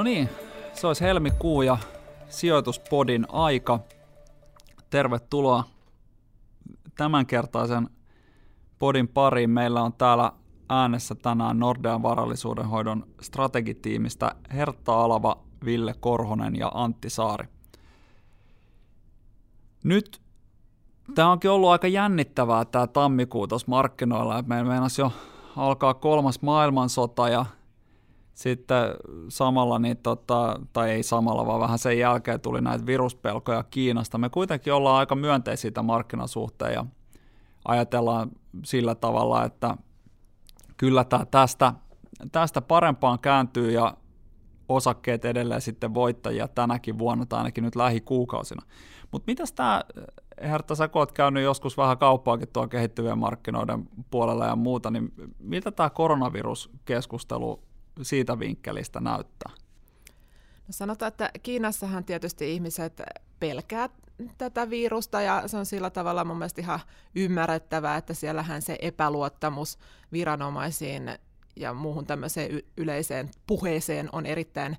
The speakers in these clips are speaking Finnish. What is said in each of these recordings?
No niin, se olisi helmikuu ja sijoituspodin aika. Tervetuloa tämänkertaisen podin pariin. Meillä on täällä äänessä tänään Nordean varallisuudenhoidon strategitiimistä Hertta Alava, Ville Korhonen ja Antti Saari. Nyt tämä onkin ollut aika jännittävää tämä tammikuu tuossa markkinoilla. Meillä meinasi jo alkaa kolmas maailmansota ja sitten samalla, niin tota, tai ei samalla, vaan vähän sen jälkeen tuli näitä viruspelkoja Kiinasta. Me kuitenkin ollaan aika myönteisiä markkinasuhteen ja ajatellaan sillä tavalla, että kyllä tämä tästä, tästä parempaan kääntyy ja osakkeet edelleen sitten voittajia tänäkin vuonna tai ainakin nyt lähikuukausina. Mutta mitäs tämä, Hertta, sä oot käynyt joskus vähän kauppaakin tuolla kehittyvien markkinoiden puolella ja muuta, niin miltä tämä koronaviruskeskustelu siitä vinkkelistä näyttää? No sanotaan, että Kiinassahan tietysti ihmiset pelkää tätä virusta ja se on sillä tavalla mun mielestä ihan ymmärrettävää, että siellähän se epäluottamus viranomaisiin ja muuhun tämmöiseen yleiseen puheeseen on erittäin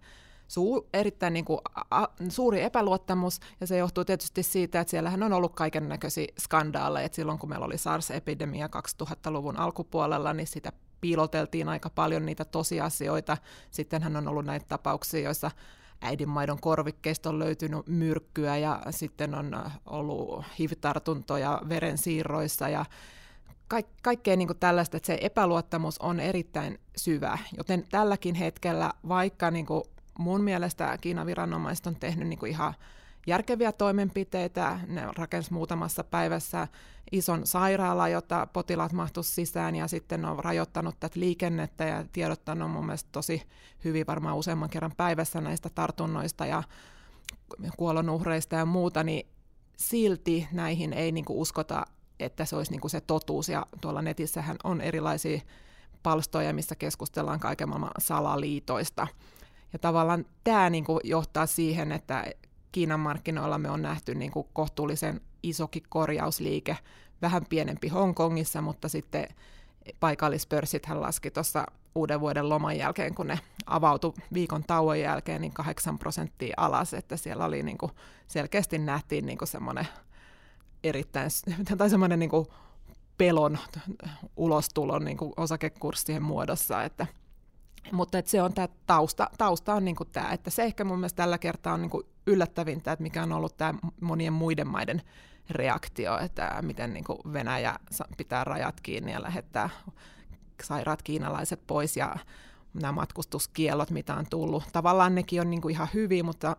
erittäin niin kuin, a, suuri epäluottamus, ja se johtuu tietysti siitä, että siellähän on ollut kaiken näköisiä skandaaleja. Silloin kun meillä oli SARS-epidemia 2000-luvun alkupuolella, niin sitä piiloteltiin aika paljon niitä tosiasioita. Sittenhän on ollut näitä tapauksia, joissa äidinmaidon korvikkeista on löytynyt myrkkyä ja sitten on ollut HIV-tartuntoja verensiirroissa ja kaik- kaikkea niin tällaista, että se epäluottamus on erittäin syvä. Joten tälläkin hetkellä, vaikka niin kuin mun mielestä Kiinan viranomaiset on tehnyt niin kuin ihan järkeviä toimenpiteitä. Ne rakensi muutamassa päivässä ison sairaala, jota potilaat mahtuisivat sisään ja sitten on rajoittanut tätä liikennettä ja tiedottanut mun mielestä tosi hyvin varmaan useamman kerran päivässä näistä tartunnoista ja kuolonuhreista ja muuta, niin silti näihin ei niin uskota, että se olisi niin se totuus. Ja tuolla netissähän on erilaisia palstoja, missä keskustellaan kaiken maailman salaliitoista. Ja tavallaan tämä niin johtaa siihen, että Kiinan markkinoilla me on nähty niin kuin kohtuullisen isokin korjausliike, vähän pienempi Hongkongissa, mutta sitten paikallispörssithän laski tuossa uuden vuoden loman jälkeen, kun ne avautui viikon tauon jälkeen, niin 8 prosenttia alas, että siellä oli niin kuin, selkeästi nähtiin niin kuin semmoinen erittäin, tai semmoinen niin kuin pelon ulostulon niin kuin osakekurssien muodossa, että mutta että se on tämä tausta, tausta on niinku tämä, että se ehkä mun mielestä tällä kertaa on niinku yllättävintä, että mikä on ollut tämä monien muiden maiden reaktio, että miten niinku Venäjä pitää rajat kiinni ja lähettää sairaat kiinalaiset pois ja nämä matkustuskiellot, mitä on tullut. Tavallaan nekin on niinku ihan hyviä, mutta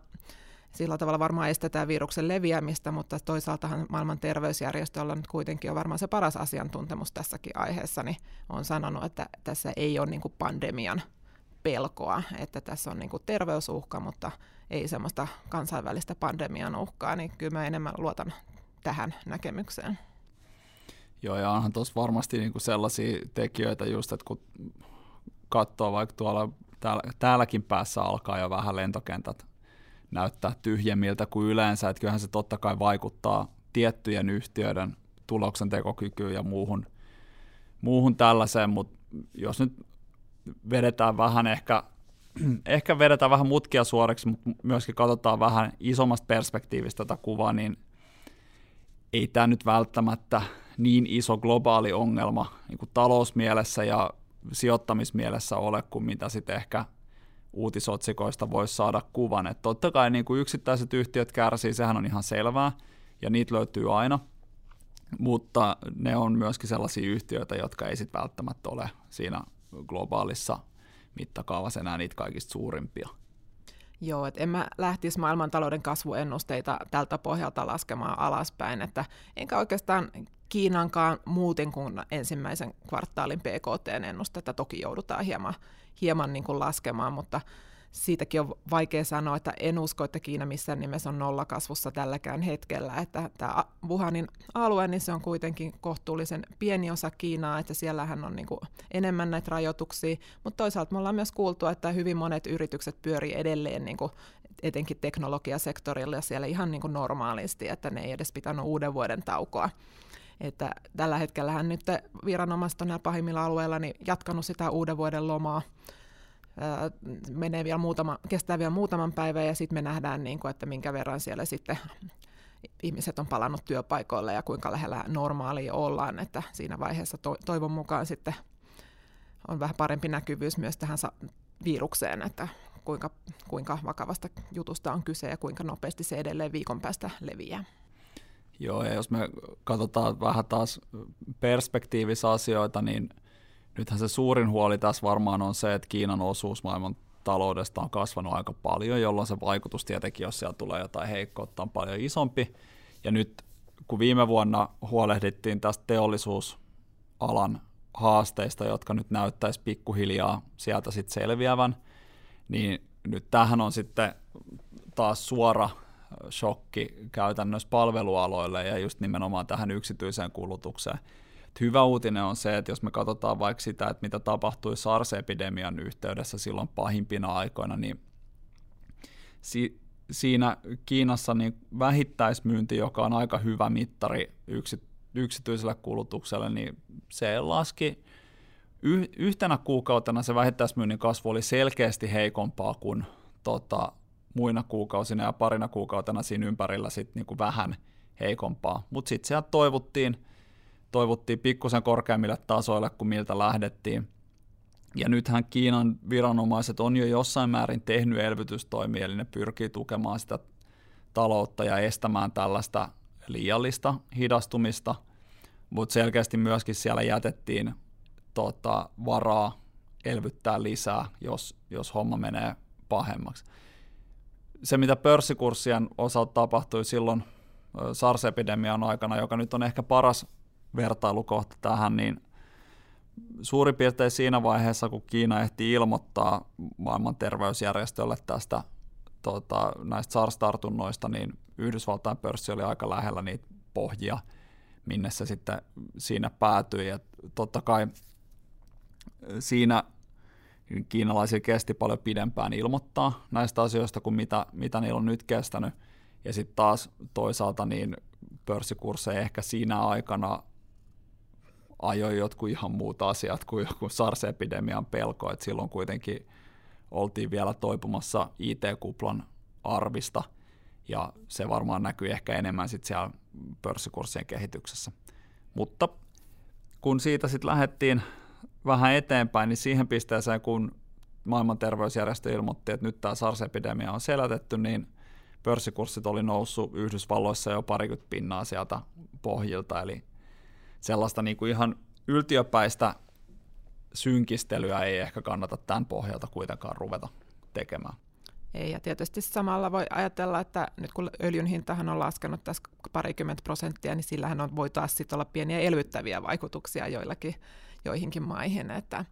sillä tavalla varmaan estetään viruksen leviämistä, mutta toisaaltahan maailman terveysjärjestöllä nyt kuitenkin on varmaan se paras asiantuntemus tässäkin aiheessa, niin on sanonut, että tässä ei ole niin kuin pandemian pelkoa, että tässä on niin kuin terveysuhka, mutta ei semmoista kansainvälistä pandemian uhkaa, niin kyllä mä enemmän luotan tähän näkemykseen. Joo, ja onhan tuossa varmasti niinku sellaisia tekijöitä just, että kun katsoo vaikka tuolla täällä, täälläkin päässä alkaa jo vähän lentokentät näyttää tyhjemmiltä kuin yleensä, että kyllähän se totta kai vaikuttaa tiettyjen yhtiöiden tuloksen tekokykyyn ja muuhun, muuhun tällaiseen, mutta jos nyt vedetään vähän ehkä, ehkä vedetään vähän mutkia suoriksi, mutta myöskin katsotaan vähän isommasta perspektiivistä tätä kuvaa, niin ei tämä nyt välttämättä niin iso globaali ongelma niin kuin talousmielessä ja sijoittamismielessä ole kuin mitä sitten ehkä uutisotsikoista voisi saada kuvan. Että totta kai niin kuin yksittäiset yhtiöt kärsii, sehän on ihan selvää, ja niitä löytyy aina, mutta ne on myöskin sellaisia yhtiöitä, jotka ei sitten välttämättä ole siinä globaalissa mittakaavassa enää niitä kaikista suurimpia. Joo, että en mä lähtisi maailmantalouden kasvuennusteita tältä pohjalta laskemaan alaspäin, että enkä oikeastaan Kiinankaan muuten kuin ensimmäisen kvartaalin PKT-ennustetta toki joudutaan hieman, hieman niin kuin laskemaan, mutta siitäkin on vaikea sanoa, että en usko, että Kiina missään nimessä on nollakasvussa tälläkään hetkellä. Että tämä Wuhanin alue, niin se on kuitenkin kohtuullisen pieni osa Kiinaa, että siellähän on niin kuin enemmän näitä rajoituksia, mutta toisaalta me ollaan myös kuultu, että hyvin monet yritykset pyörii edelleen niin kuin etenkin teknologiasektorilla siellä ihan niin kuin normaalisti, että ne ei edes pitänyt uuden vuoden taukoa. Että tällä hetkellähän nyt viranomaiset on pahimmilla alueilla niin jatkanut sitä uuden vuoden lomaa menee vielä muutama, kestää vielä muutaman päivän ja sitten me nähdään, niin kuin, että minkä verran siellä sitten ihmiset on palannut työpaikoille ja kuinka lähellä normaalia ollaan, että siinä vaiheessa to, toivon mukaan sitten on vähän parempi näkyvyys myös tähän virukseen, että kuinka, kuinka vakavasta jutusta on kyse ja kuinka nopeasti se edelleen viikon päästä leviää. Joo, ja jos me katsotaan vähän taas perspektiivissä asioita, niin nythän se suurin huoli tässä varmaan on se, että Kiinan osuus maailman taloudesta on kasvanut aika paljon, jolloin se vaikutus tietenkin, jos siellä tulee jotain heikkoutta, on paljon isompi. Ja nyt kun viime vuonna huolehdittiin tästä teollisuusalan haasteista, jotka nyt näyttäisi pikkuhiljaa sieltä sitten selviävän, niin nyt tähän on sitten taas suora shokki käytännössä palvelualoille ja just nimenomaan tähän yksityiseen kulutukseen. Hyvä uutinen on se, että jos me katsotaan vaikka sitä, että mitä tapahtui SARS-epidemian yhteydessä silloin pahimpina aikoina, niin si- siinä Kiinassa niin vähittäismyynti, joka on aika hyvä mittari yksi- yksityiselle kulutukselle, niin se laski yhtenä kuukautena se vähittäismyynnin kasvu oli selkeästi heikompaa kuin tota, muina kuukausina ja parina kuukautena siinä ympärillä sitten niinku vähän heikompaa. Mutta sitten sieltä toivottiin, toivottiin pikkusen korkeammille tasoille kuin miltä lähdettiin. Ja nythän Kiinan viranomaiset on jo jossain määrin tehnyt elvytystoimia, eli ne pyrkii tukemaan sitä taloutta ja estämään tällaista liiallista hidastumista, mutta selkeästi myöskin siellä jätettiin tota, varaa elvyttää lisää, jos, jos homma menee pahemmaksi. Se, mitä pörssikurssien osalta tapahtui silloin SARS-epidemian aikana, joka nyt on ehkä paras vertailukohta tähän, niin suurin piirtein siinä vaiheessa, kun Kiina ehti ilmoittaa maailman terveysjärjestölle tästä tota, näistä SARS-tartunnoista, niin Yhdysvaltain pörssi oli aika lähellä niitä pohjia, minne se sitten siinä päätyi. Ja totta kai siinä kiinalaisia kesti paljon pidempään ilmoittaa näistä asioista kuin mitä, mitä niillä on nyt kestänyt. Ja sitten taas toisaalta niin pörssikursseja ehkä siinä aikana ajoi jotkut ihan muut asiat kuin joku SARS-epidemian pelko, että silloin kuitenkin oltiin vielä toipumassa IT-kuplan arvista, ja se varmaan näkyy ehkä enemmän sitten siellä pörssikurssien kehityksessä. Mutta kun siitä sitten lähdettiin vähän eteenpäin, niin siihen pisteeseen, kun maailman terveysjärjestö ilmoitti, että nyt tämä SARS-epidemia on selätetty, niin pörssikurssit oli noussut Yhdysvalloissa jo parikymmentä pinnaa sieltä pohjilta, eli sellaista niin kuin ihan yltiöpäistä synkistelyä ei ehkä kannata tämän pohjalta kuitenkaan ruveta tekemään. Ei, ja tietysti samalla voi ajatella, että nyt kun öljyn hintahan on laskenut tässä parikymmentä prosenttia, niin sillähän on, voi taas sitten olla pieniä elvyttäviä vaikutuksia joillakin, joihinkin maihin, että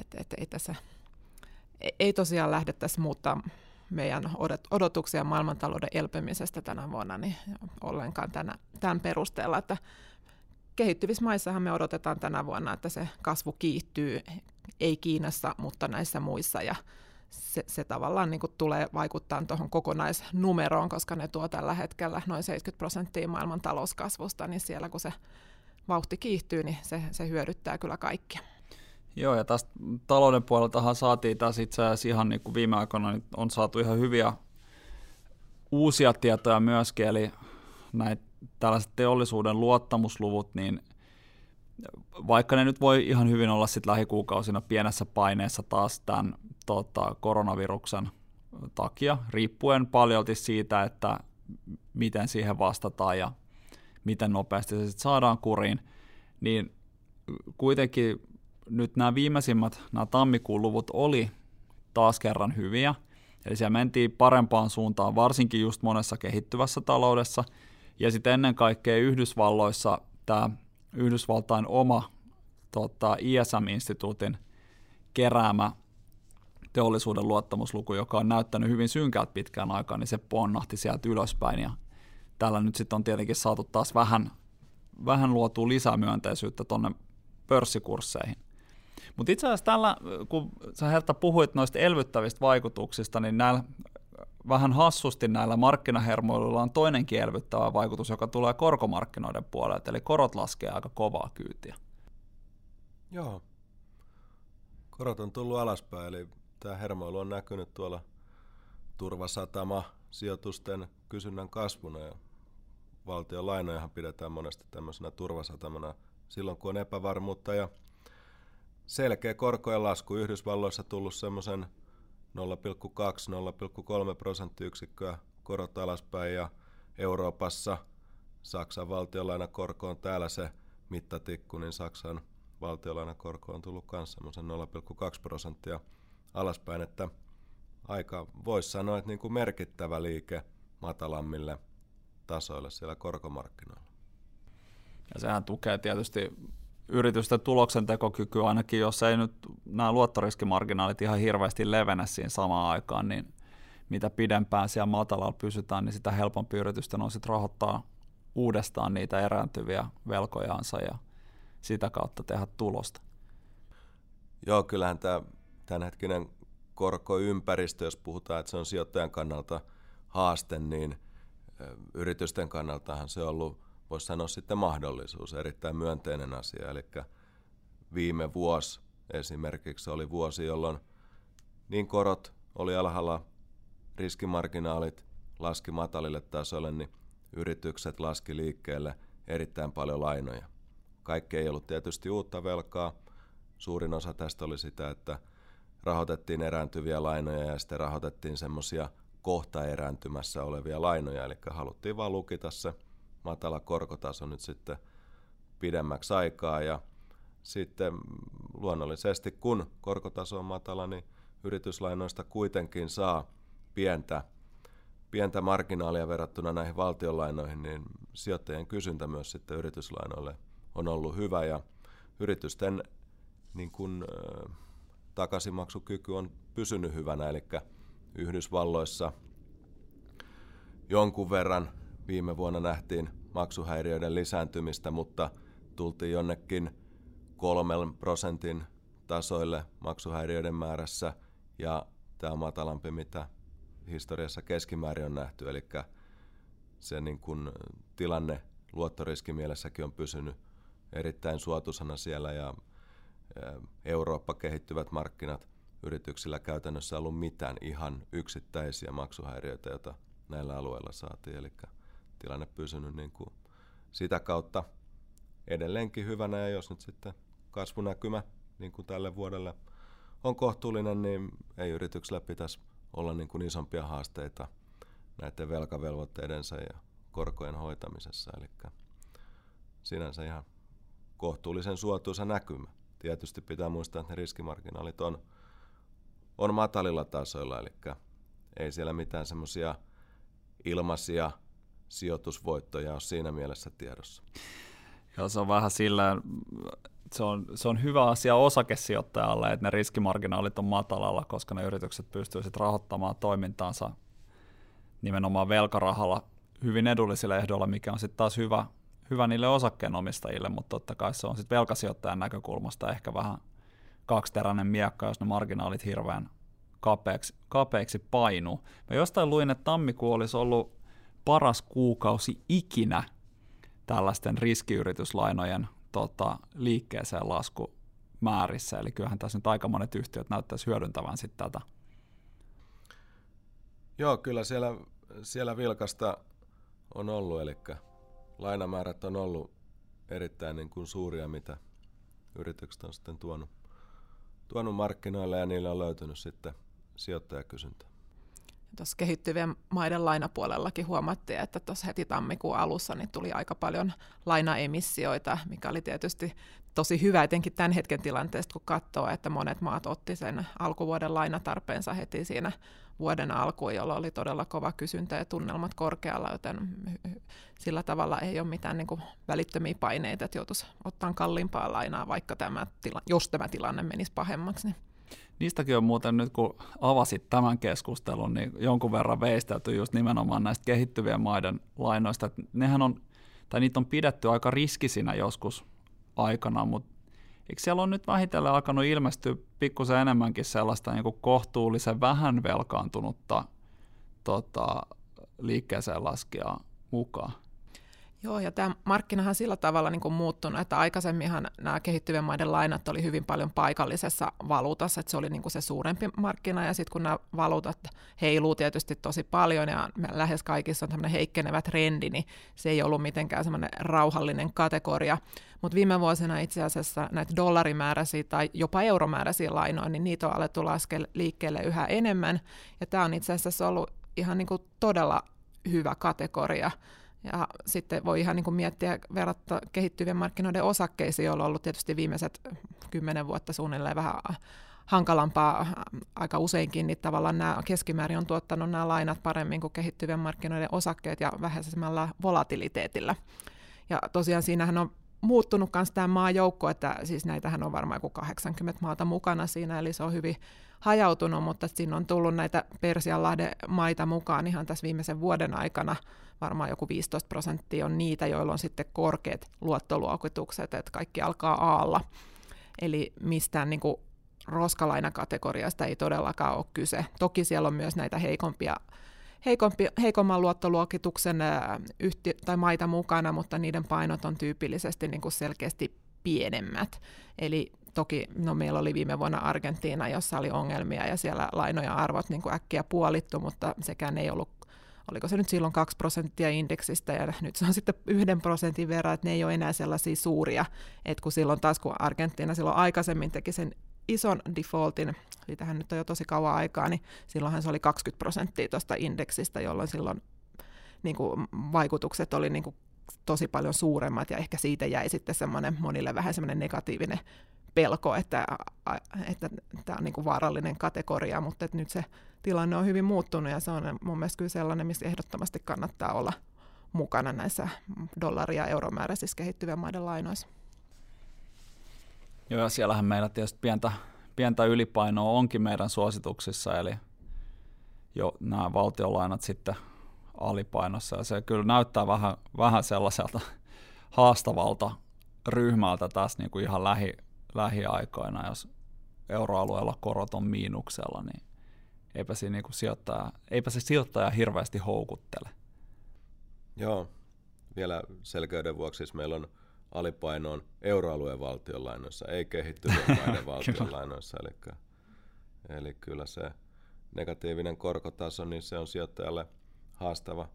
et, et, ei tässä ei tosiaan lähdettäisi muuttaa meidän odotuksia maailmantalouden elpymisestä tänä vuonna niin ollenkaan tänä, tämän perusteella, että kehittyvissä maissahan me odotetaan tänä vuonna, että se kasvu kiihtyy, ei Kiinassa, mutta näissä muissa, ja se, se tavallaan niin tulee vaikuttaa tuohon kokonaisnumeroon, koska ne tuo tällä hetkellä noin 70 prosenttia maailman talouskasvusta, niin siellä kun se vauhti kiihtyy, niin se, se hyödyttää kyllä kaikkia. Joo, ja tästä talouden puoleltahan saatiin taas itse asiassa ihan niin kuin viime aikoina niin on saatu ihan hyviä uusia tietoja myöskin, eli näitä tällaiset teollisuuden luottamusluvut, niin vaikka ne nyt voi ihan hyvin olla sit lähikuukausina pienessä paineessa taas tämän tota, koronaviruksen takia, riippuen paljolti siitä, että miten siihen vastataan ja miten nopeasti se sit saadaan kuriin, niin kuitenkin nyt nämä viimeisimmät, nämä tammikuun luvut oli taas kerran hyviä, eli siellä mentiin parempaan suuntaan, varsinkin just monessa kehittyvässä taloudessa, ja sitten ennen kaikkea Yhdysvalloissa tämä Yhdysvaltain oma tota, ISM-instituutin keräämä teollisuuden luottamusluku, joka on näyttänyt hyvin synkältä pitkään aikaa, niin se ponnahti sieltä ylöspäin ja tällä nyt sitten on tietenkin saatu taas vähän, vähän luotua lisämyönteisyyttä tuonne pörssikursseihin. Mutta itse asiassa tällä, kun sä Herta puhuit noista elvyttävistä vaikutuksista, niin näillä vähän hassusti näillä markkinahermoiluilla on toinenkin elvyttävä vaikutus, joka tulee korkomarkkinoiden puolelta, eli korot laskee aika kovaa kyytiä. Joo. Korot on tullut alaspäin, eli tämä hermoilu on näkynyt tuolla turvasatama sijoitusten kysynnän kasvuna ja valtion lainojahan pidetään monesti tämmöisenä turvasatamana silloin, kun on epävarmuutta ja selkeä korkojen lasku Yhdysvalloissa tullut semmoisen 0,2-0,3 prosenttiyksikköä korot alaspäin ja Euroopassa Saksan valtionlainakorko on täällä se mittatikku, niin Saksan valtionlainakorko on tullut myös semmoisen 0,2 prosenttia alaspäin, että aika voisi sanoa, että niin kuin merkittävä liike matalammille tasoille siellä korkomarkkinoilla. Ja sehän tukee tietysti yritysten tuloksentekokyky, ainakin jos ei nyt nämä luottoriskimarginaalit ihan hirveästi levenä siinä samaan aikaan, niin mitä pidempään siellä matalalla pysytään, niin sitä helpompi yritysten on sitten rahoittaa uudestaan niitä erääntyviä velkojaansa ja sitä kautta tehdä tulosta. Joo, kyllähän tämä tämänhetkinen korkoympäristö, jos puhutaan, että se on sijoittajan kannalta haaste, niin yritysten kannaltahan se on ollut, voisi sanoa sitten mahdollisuus, erittäin myönteinen asia. Eli viime vuosi esimerkiksi oli vuosi, jolloin niin korot oli alhaalla, riskimarginaalit laski matalille tasolle, niin yritykset laski liikkeelle erittäin paljon lainoja. Kaikki ei ollut tietysti uutta velkaa. Suurin osa tästä oli sitä, että rahoitettiin erääntyviä lainoja ja sitten rahoitettiin semmoisia kohta erääntymässä olevia lainoja, eli haluttiin vaan lukita se matala korkotaso nyt sitten pidemmäksi aikaa. Ja sitten luonnollisesti kun korkotaso on matala, niin yrityslainoista kuitenkin saa pientä, pientä marginaalia verrattuna näihin valtionlainoihin, niin sijoittajien kysyntä myös sitten yrityslainoille on ollut hyvä. Ja yritysten niin kun, takaisinmaksukyky on pysynyt hyvänä, eli Yhdysvalloissa jonkun verran viime vuonna nähtiin maksuhäiriöiden lisääntymistä, mutta tultiin jonnekin kolmen prosentin tasoille maksuhäiriöiden määrässä ja tämä on matalampi, mitä historiassa keskimäärin on nähty, eli se niin kun tilanne luottoriskimielessäkin on pysynyt erittäin suotuisana siellä ja Eurooppa kehittyvät markkinat yrityksillä käytännössä ollut mitään ihan yksittäisiä maksuhäiriöitä, joita näillä alueilla saatiin. Eli tilanne pysynyt niin kuin sitä kautta edelleenkin hyvänä ja jos nyt sitten kasvunäkymä niin kuin tälle vuodelle on kohtuullinen, niin ei yrityksellä pitäisi olla niin kuin isompia haasteita näiden velkavelvoitteidensa ja korkojen hoitamisessa. Eli sinänsä ihan kohtuullisen suotuisa näkymä. Tietysti pitää muistaa, että ne riskimarginaalit on, on matalilla tasoilla, eli ei siellä mitään semmoisia ilmaisia sijoitusvoittoja ole siinä mielessä tiedossa. Joo, se on vähän sillä, se on, se on hyvä asia osakesijoittajalle, että ne riskimarginaalit on matalalla, koska ne yritykset pystyisivät rahoittamaan toimintaansa nimenomaan velkarahalla hyvin edullisilla ehdoilla, mikä on sitten taas hyvä hyvä niille osakkeenomistajille, mutta totta kai se on sitten velkasijoittajan näkökulmasta ehkä vähän kaksiteräinen miekka, jos ne marginaalit hirveän kapeaksi, kapeaksi painuu. Mä jostain luin, että tammikuu olisi ollut paras kuukausi ikinä tällaisten riskiyrityslainojen tota, liikkeeseen lasku määrissä, eli kyllähän tässä nyt aika monet yhtiöt näyttäisi hyödyntävän sitten tätä. Joo, kyllä siellä, siellä vilkasta on ollut, eli lainamäärät on ollut erittäin niin kuin suuria, mitä yritykset on sitten tuonut, tuonut markkinoille ja niillä on löytynyt sitten sijoittajakysyntä. Tuossa kehittyvien maiden lainapuolellakin huomattiin, että tuossa heti tammikuun alussa niin tuli aika paljon lainaemissioita, mikä oli tietysti tosi hyvä etenkin tämän hetken tilanteesta, kun katsoo, että monet maat otti sen alkuvuoden lainatarpeensa heti siinä vuoden alkuun, jolloin oli todella kova kysyntä ja tunnelmat korkealla, joten sillä tavalla ei ole mitään niin kuin välittömiä paineita, että joutuisi ottaa kalliimpaa lainaa, vaikka tämä tila, jos tämä tilanne menisi pahemmaksi. Niin. Niistäkin on muuten nyt, kun avasit tämän keskustelun, niin jonkun verran veistelty just nimenomaan näistä kehittyvien maiden lainoista. Nehän on, tai niitä on pidetty aika riskisinä joskus aikana, mutta eikö siellä on nyt vähitellen alkanut ilmestyä pikkusen enemmänkin sellaista niin kuin kohtuullisen vähän velkaantunutta tota, liikkeeseen laskijaa mukaan? Joo, ja tämä markkinahan sillä tavalla niin kuin muuttunut, että aikaisemminhan nämä kehittyvien maiden lainat oli hyvin paljon paikallisessa valuutassa, että se oli niin kuin se suurempi markkina, ja sitten kun nämä valuutat heiluu tietysti tosi paljon, ja lähes kaikissa on tämmöinen heikkenevä trendi, niin se ei ollut mitenkään semmoinen rauhallinen kategoria. Mutta viime vuosina itse asiassa näitä dollarimääräisiä tai jopa euromääräisiä lainoja, niin niitä on alettu laskea liikkeelle yhä enemmän, ja tämä on itse asiassa ollut ihan niin kuin todella hyvä kategoria, ja sitten voi ihan niin kuin miettiä verratta kehittyvien markkinoiden osakkeisiin, joilla on ollut tietysti viimeiset kymmenen vuotta suunnilleen vähän hankalampaa aika useinkin, niin tavallaan nämä keskimäärin on tuottanut nämä lainat paremmin kuin kehittyvien markkinoiden osakkeet ja vähäisemmällä volatiliteetillä. Ja tosiaan siinähän on muuttunut myös tämä maajoukko, että siis näitähän on varmaan joku 80 maata mukana siinä, eli se on hyvin hajautunut, mutta siinä on tullut näitä Persianlahden maita mukaan ihan tässä viimeisen vuoden aikana, varmaan joku 15 prosenttia on niitä, joilla on sitten korkeat luottoluokitukset, että kaikki alkaa aalla. Eli mistään niin roskalainakategoriasta ei todellakaan ole kyse. Toki siellä on myös näitä heikompia, heikompi, heikomman luottoluokituksen yhti, tai maita mukana, mutta niiden painot on tyypillisesti niin kuin selkeästi pienemmät. Eli toki no meillä oli viime vuonna Argentiina, jossa oli ongelmia ja siellä lainoja arvot niin kuin äkkiä puolittu, mutta sekään ei ollut oliko se nyt silloin 2 prosenttia indeksistä ja nyt se on sitten yhden prosentin verran, että ne ei ole enää sellaisia suuria, että kun silloin taas kun Argentiina silloin aikaisemmin teki sen ison defaultin, tähän nyt on jo tosi kauan aikaa, niin silloinhan se oli 20 prosenttia tuosta indeksistä, jolloin silloin niin kuin, vaikutukset oli niin kuin, tosi paljon suuremmat ja ehkä siitä jäi sitten semmoinen monille vähän semmoinen negatiivinen pelko, että, että tämä on niin kuin vaarallinen kategoria, mutta että nyt se tilanne on hyvin muuttunut ja se on mun mielestä kyllä sellainen, missä ehdottomasti kannattaa olla mukana näissä dollaria- ja euromääräisissä kehittyvien maiden lainoissa. Joo, ja siellähän meillä tietysti pientä, pientä ylipainoa onkin meidän suosituksissa, eli jo nämä valtiolainat sitten alipainossa, ja se kyllä näyttää vähän, vähän sellaiselta haastavalta ryhmältä tässä niin kuin ihan lähi, lähiaikoina, jos euroalueella korot on miinuksella, niin eipä, se, niin kuin sijoittaja, eipä se sijoittaja hirveästi houkuttele. Joo, vielä selkeyden vuoksi siis meillä on alipainoon euroalueen valtionlainoissa, ei kehittyvien maiden valtionlainoissa. Eli, eli kyllä se negatiivinen korkotaso, niin se on sijoittajalle haastava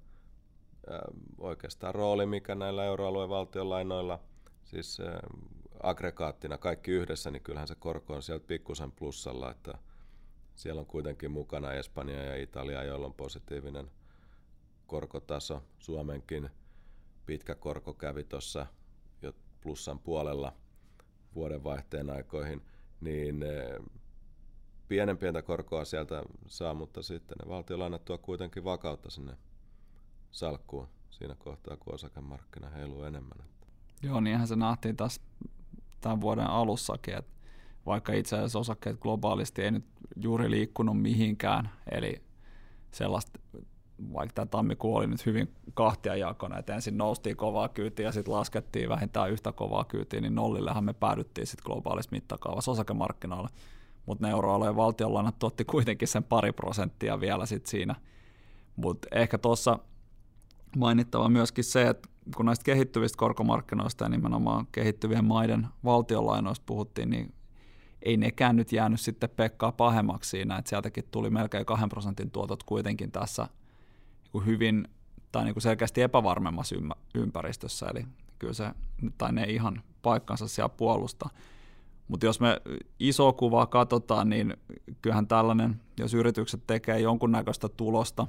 oikeastaan rooli, mikä näillä euroalueen valtionlainoilla, siis aggregaattina kaikki yhdessä, niin kyllähän se korko on sieltä pikkusen plussalla, että siellä on kuitenkin mukana Espanja ja Italia, joilla on positiivinen korkotaso. Suomenkin pitkä korko kävi tuossa jo plussan puolella vuodenvaihteen aikoihin, niin eh, pienen pientä korkoa sieltä saa, mutta sitten ne valtiolainat tuo kuitenkin vakautta sinne salkkuun siinä kohtaa, kun osakemarkkina heiluu enemmän. Joo, niinhän se nähtiin taas tämän vuoden alussakin, että vaikka itse asiassa osakkeet globaalisti ei nyt juuri liikkunut mihinkään, eli sellaista, vaikka tämä tammikuu oli nyt hyvin jakona, että ensin noustiin kovaa kyytiä ja sitten laskettiin vähintään yhtä kovaa kyytiä, niin nollillehan me päädyttiin sitten globaalissa mittakaavassa osakemarkkinoilla, mutta euroalueen valtionlainat tuotti kuitenkin sen pari prosenttia vielä sitten siinä, mutta ehkä tuossa mainittava myöskin se, että kun näistä kehittyvistä korkomarkkinoista ja nimenomaan kehittyvien maiden valtionlainoista puhuttiin, niin ei nekään nyt jäänyt sitten Pekkaa pahemmaksi siinä, että sieltäkin tuli melkein kahden prosentin tuotot kuitenkin tässä niin hyvin tai niin kuin selkeästi epävarmemmassa ympäristössä, eli kyllä se, tai ne ihan paikkansa siellä puolusta. Mutta jos me iso kuvaa katsotaan, niin kyllähän tällainen, jos yritykset tekee jonkunnäköistä tulosta,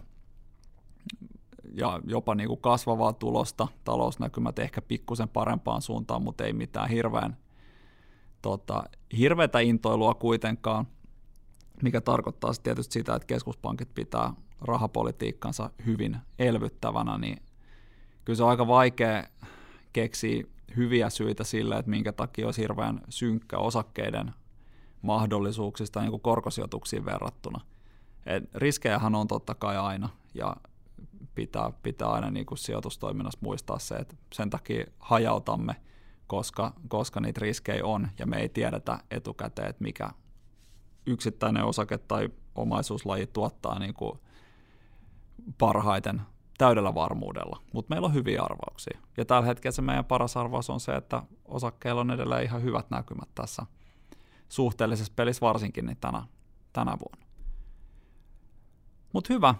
ja jopa niin kuin kasvavaa tulosta, talousnäkymät ehkä pikkusen parempaan suuntaan, mutta ei mitään hirveän tota, hirveätä intoilua kuitenkaan, mikä tarkoittaa tietysti sitä, että keskuspankit pitää rahapolitiikkansa hyvin elvyttävänä, niin kyllä se on aika vaikea keksiä hyviä syitä sille, että minkä takia olisi hirveän synkkä osakkeiden mahdollisuuksista niin kuin korkosijoituksiin verrattuna. Et riskejähän on totta kai aina, ja pitää, pitää aina niin kuin sijoitustoiminnassa muistaa se, että sen takia hajautamme, koska, koska niitä riskejä on ja me ei tiedetä etukäteen, että mikä yksittäinen osake tai omaisuuslaji tuottaa niin kuin parhaiten täydellä varmuudella, mutta meillä on hyviä arvauksia. Ja tällä hetkellä se meidän paras arvaus on se, että osakkeilla on edelleen ihan hyvät näkymät tässä suhteellisessa pelissä varsinkin niin tänä, tänä vuonna. Mutta hyvä,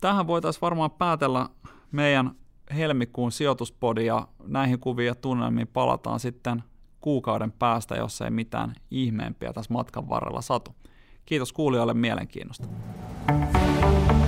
tähän voitaisiin varmaan päätellä meidän helmikuun sijoituspodi ja näihin kuviin ja tunnelmiin palataan sitten kuukauden päästä, jos ei mitään ihmeempiä tässä matkan varrella satu. Kiitos kuulijoille mielenkiinnosta. thank you